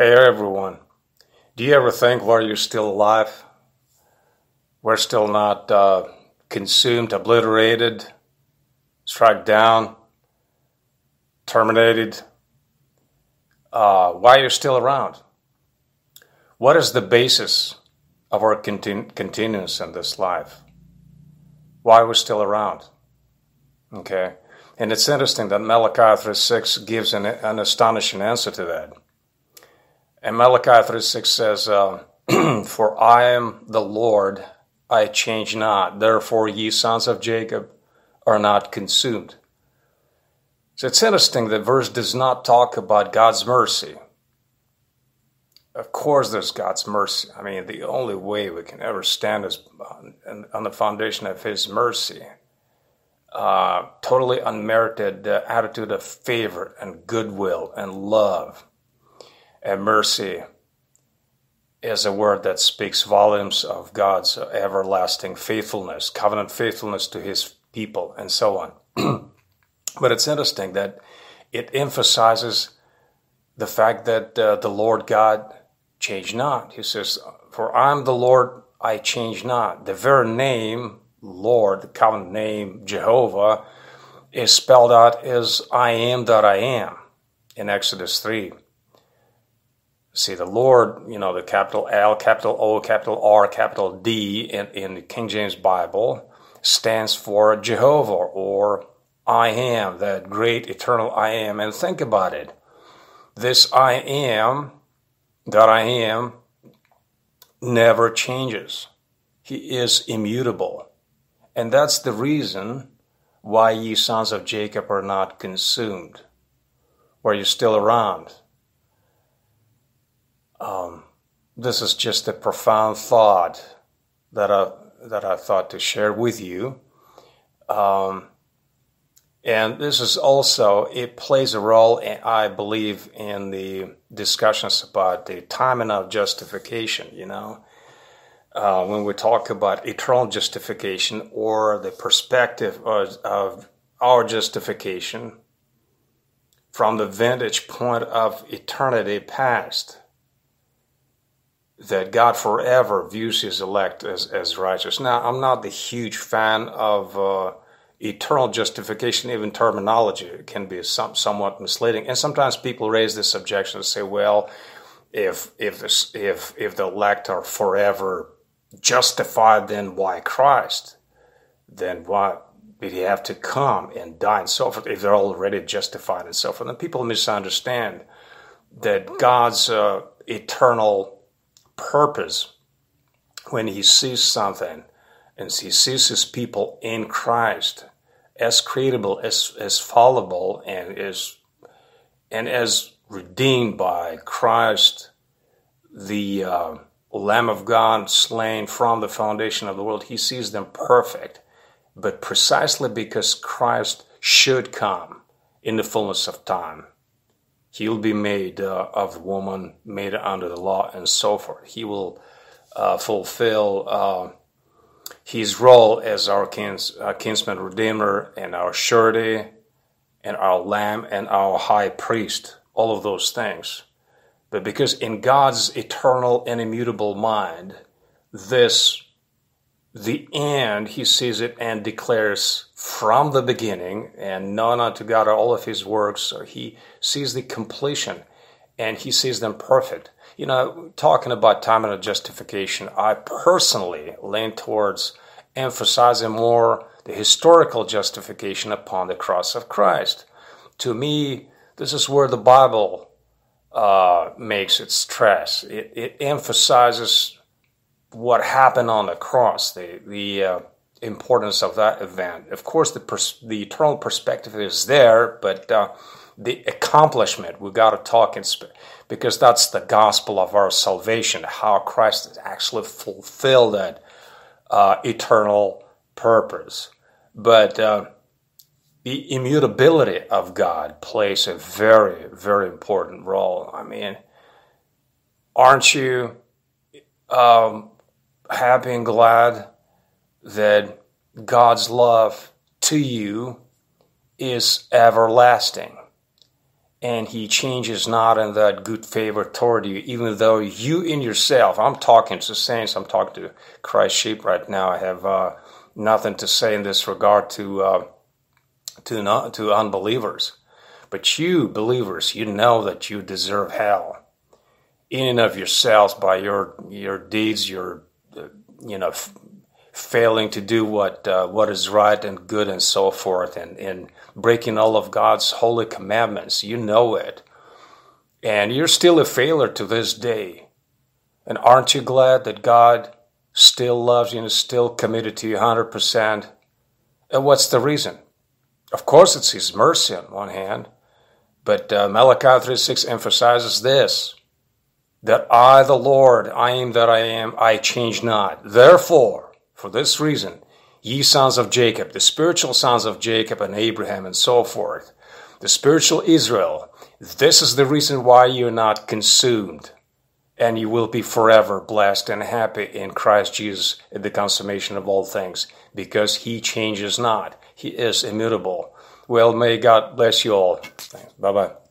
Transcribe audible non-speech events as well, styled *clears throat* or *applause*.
Hey everyone. Do you ever think while you're still alive, we're still not uh, consumed, obliterated, struck down, terminated? Uh, why you're still around? What is the basis of our continu- continuance in this life? Why we're still around? Okay. And it's interesting that Malachi 3.6 gives an, an astonishing answer to that. And Malachi 3.6 says, uh, *clears throat* For I am the Lord, I change not. Therefore, ye sons of Jacob are not consumed. So it's interesting that verse does not talk about God's mercy. Of course, there's God's mercy. I mean, the only way we can ever stand is on, on the foundation of His mercy. Uh, totally unmerited uh, attitude of favor and goodwill and love mercy is a word that speaks volumes of God's everlasting faithfulness, covenant faithfulness to his people, and so on. *clears throat* but it's interesting that it emphasizes the fact that uh, the Lord God changed not. He says, For I'm the Lord, I change not. The very name, Lord, the covenant name, Jehovah, is spelled out as I am that I am in Exodus 3 see the Lord, you know, the capital L, capital O, capital R, capital D in, in the King James Bible stands for Jehovah or I am, that great eternal I am. And think about it. This I am, that I am, never changes. He is immutable. And that's the reason why ye sons of Jacob are not consumed, where you're still around um, this is just a profound thought that I that I thought to share with you. Um, and this is also it plays a role, I believe, in the discussions about the timing of justification. You know, uh, when we talk about eternal justification or the perspective of, of our justification from the vantage point of eternity past that God forever views his elect as, as righteous. Now, I'm not the huge fan of uh, eternal justification, even terminology it can be some, somewhat misleading. And sometimes people raise this objection and say, well, if, if, this, if, if the elect are forever justified, then why Christ? Then why did he have to come and die and so forth if they're already justified and so forth? And people misunderstand that God's uh, eternal purpose when he sees something and he sees his people in Christ as creatable, as, as fallible, and as, and as redeemed by Christ, the uh, Lamb of God slain from the foundation of the world, he sees them perfect. But precisely because Christ should come in the fullness of time, He'll be made uh, of woman, made under the law, and so forth. He will uh, fulfill uh, his role as our kins, uh, kinsman redeemer and our surety and our lamb and our high priest, all of those things. But because in God's eternal and immutable mind, this the end, he sees it and declares from the beginning, and known unto God are all of his works. So he sees the completion and he sees them perfect. You know, talking about time and justification, I personally lean towards emphasizing more the historical justification upon the cross of Christ. To me, this is where the Bible uh, makes its stress. It, it emphasizes what happened on the cross, the the uh, importance of that event. Of course, the pers- the eternal perspective is there, but uh, the accomplishment we got to talk in sp- because that's the gospel of our salvation. How Christ has actually fulfilled that uh, eternal purpose, but. Uh, the immutability of God plays a very, very important role. I mean, aren't you um, happy and glad that God's love to you is everlasting. and he changes not in that good favor toward you, even though you in yourself, I'm talking to saints, I'm talking to Christ's sheep right now. I have uh, nothing to say in this regard to uh, to not, to unbelievers, but you believers, you know that you deserve hell in and of yourselves by your your deeds, your you know f- failing to do what uh, what is right and good and so forth, and, and breaking all of God's holy commandments. You know it, and you're still a failure to this day. And aren't you glad that God still loves you and is still committed to you hundred percent? And what's the reason? Of course, it's His mercy on one hand, but uh, Malachi three six emphasizes this that I, the Lord, I am that I am, I change not. Therefore, for this reason, ye sons of Jacob, the spiritual sons of Jacob and Abraham and so forth, the spiritual Israel, this is the reason why you're not consumed. And you will be forever blessed and happy in Christ Jesus at the consummation of all things, because he changes not. He is immutable. Well, may God bless you all. Bye bye.